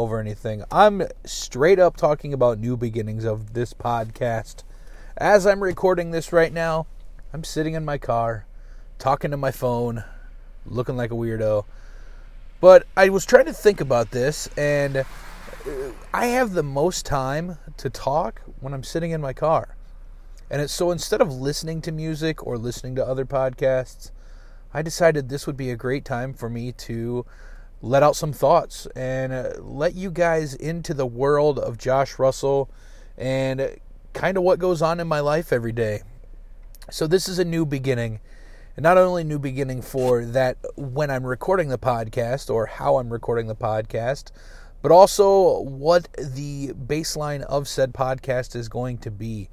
over anything. I'm straight up talking about new beginnings of this podcast. As I'm recording this right now, I'm sitting in my car, talking to my phone, looking like a weirdo. But I was trying to think about this, and uh, I have the most time to talk when I'm sitting in my car. And it's so instead of listening to music or listening to other podcasts, I decided this would be a great time for me to let out some thoughts and uh, let you guys into the world of Josh Russell and kind of what goes on in my life every day. So, this is a new beginning. And not only new beginning for that when I'm recording the podcast or how I'm recording the podcast, but also what the baseline of said podcast is going to be.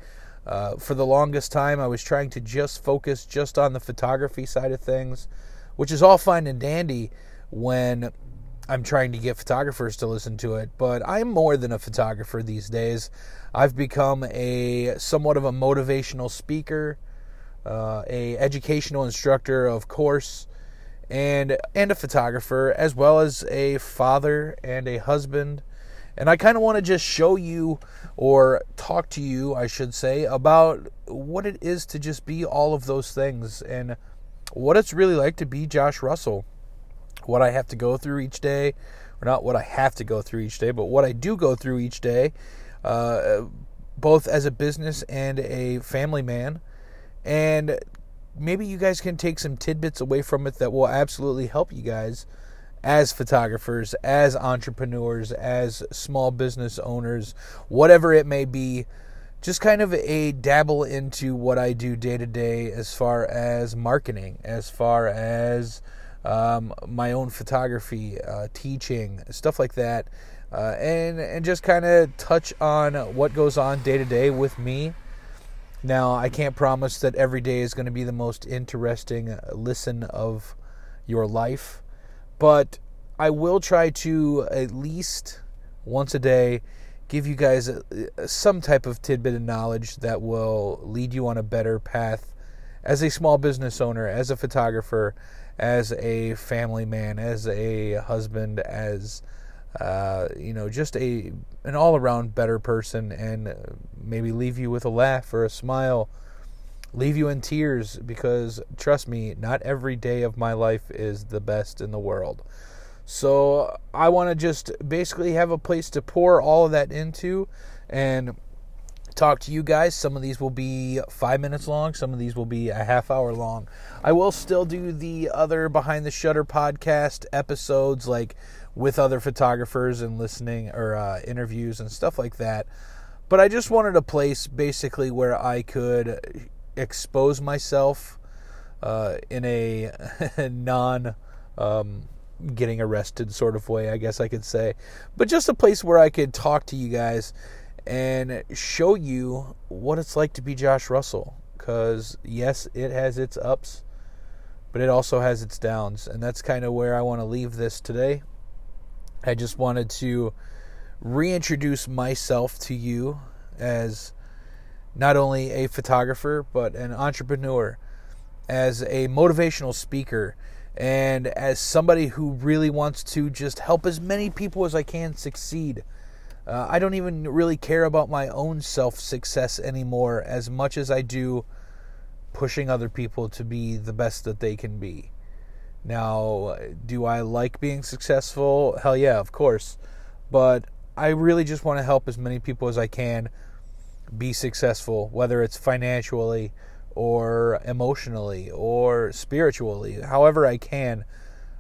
Uh, for the longest time, I was trying to just focus just on the photography side of things, which is all fine and dandy when I'm trying to get photographers to listen to it, but I'm more than a photographer these days. I've become a somewhat of a motivational speaker, uh, a educational instructor, of course, and and a photographer, as well as a father and a husband. And I kind of want to just show you, or talk to you, I should say, about what it is to just be all of those things and what it's really like to be Josh Russell what I have to go through each day, or not what I have to go through each day, but what I do go through each day, uh, both as a business and a family man. And maybe you guys can take some tidbits away from it that will absolutely help you guys as photographers, as entrepreneurs, as small business owners, whatever it may be. Just kind of a dabble into what I do day to day as far as marketing, as far as um, my own photography, uh, teaching, stuff like that, uh, and and just kind of touch on what goes on day to day with me. Now, I can't promise that every day is going to be the most interesting uh, listen of your life, but I will try to at least once a day give you guys a, a, some type of tidbit of knowledge that will lead you on a better path as a small business owner, as a photographer, as a family man, as a husband, as uh, you know, just a an all around better person, and maybe leave you with a laugh or a smile, leave you in tears because trust me, not every day of my life is the best in the world. So I want to just basically have a place to pour all of that into, and talk to you guys. Some of these will be five minutes long, some of these will be a half hour long. I will still do the other behind the shutter podcast episodes, like with other photographers and listening or uh, interviews and stuff like that. But I just wanted a place basically where I could expose myself uh, in a non um, getting arrested sort of way, I guess I could say. But just a place where I could talk to you guys and show you what it's like to be Josh Russell. Because, yes, it has its ups, but it also has its downs. And that's kind of where I want to leave this today. I just wanted to reintroduce myself to you as not only a photographer, but an entrepreneur, as a motivational speaker, and as somebody who really wants to just help as many people as I can succeed uh, I don't even really care about my own self success anymore as much as I do pushing other people to be the best that they can be. Now, do I like being successful? Hell yeah, of course. But I really just want to help as many people as I can be successful, whether it's financially or emotionally or spiritually, however I can.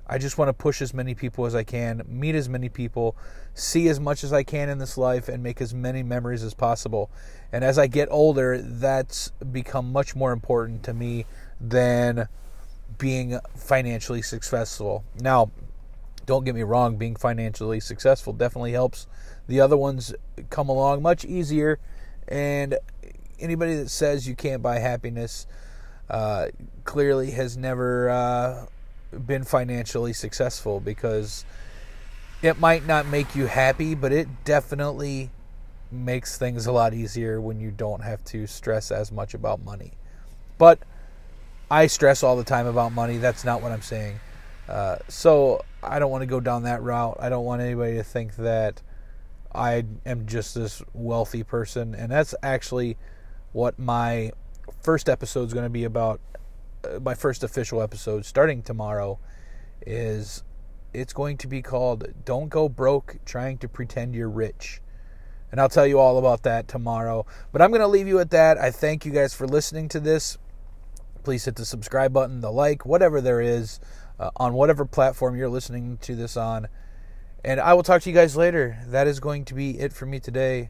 I just want to push as many people as I can, meet as many people, see as much as I can in this life, and make as many memories as possible. And as I get older, that's become much more important to me than being financially successful. Now, don't get me wrong, being financially successful definitely helps the other ones come along much easier. And anybody that says you can't buy happiness uh, clearly has never. Uh, been financially successful because it might not make you happy, but it definitely makes things a lot easier when you don't have to stress as much about money. But I stress all the time about money. That's not what I'm saying. Uh, so I don't want to go down that route. I don't want anybody to think that I am just this wealthy person, and that's actually what my first episode is going to be about. Uh, my first official episode, starting tomorrow, is it's going to be called "Don't Go Broke Trying to Pretend You're Rich." And I'll tell you all about that tomorrow. But I'm going to leave you at that. I thank you guys for listening to this. Please hit the subscribe button, the like, whatever there is uh, on whatever platform you're listening to this on. And I will talk to you guys later. That is going to be it for me today.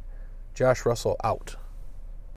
Josh Russell out.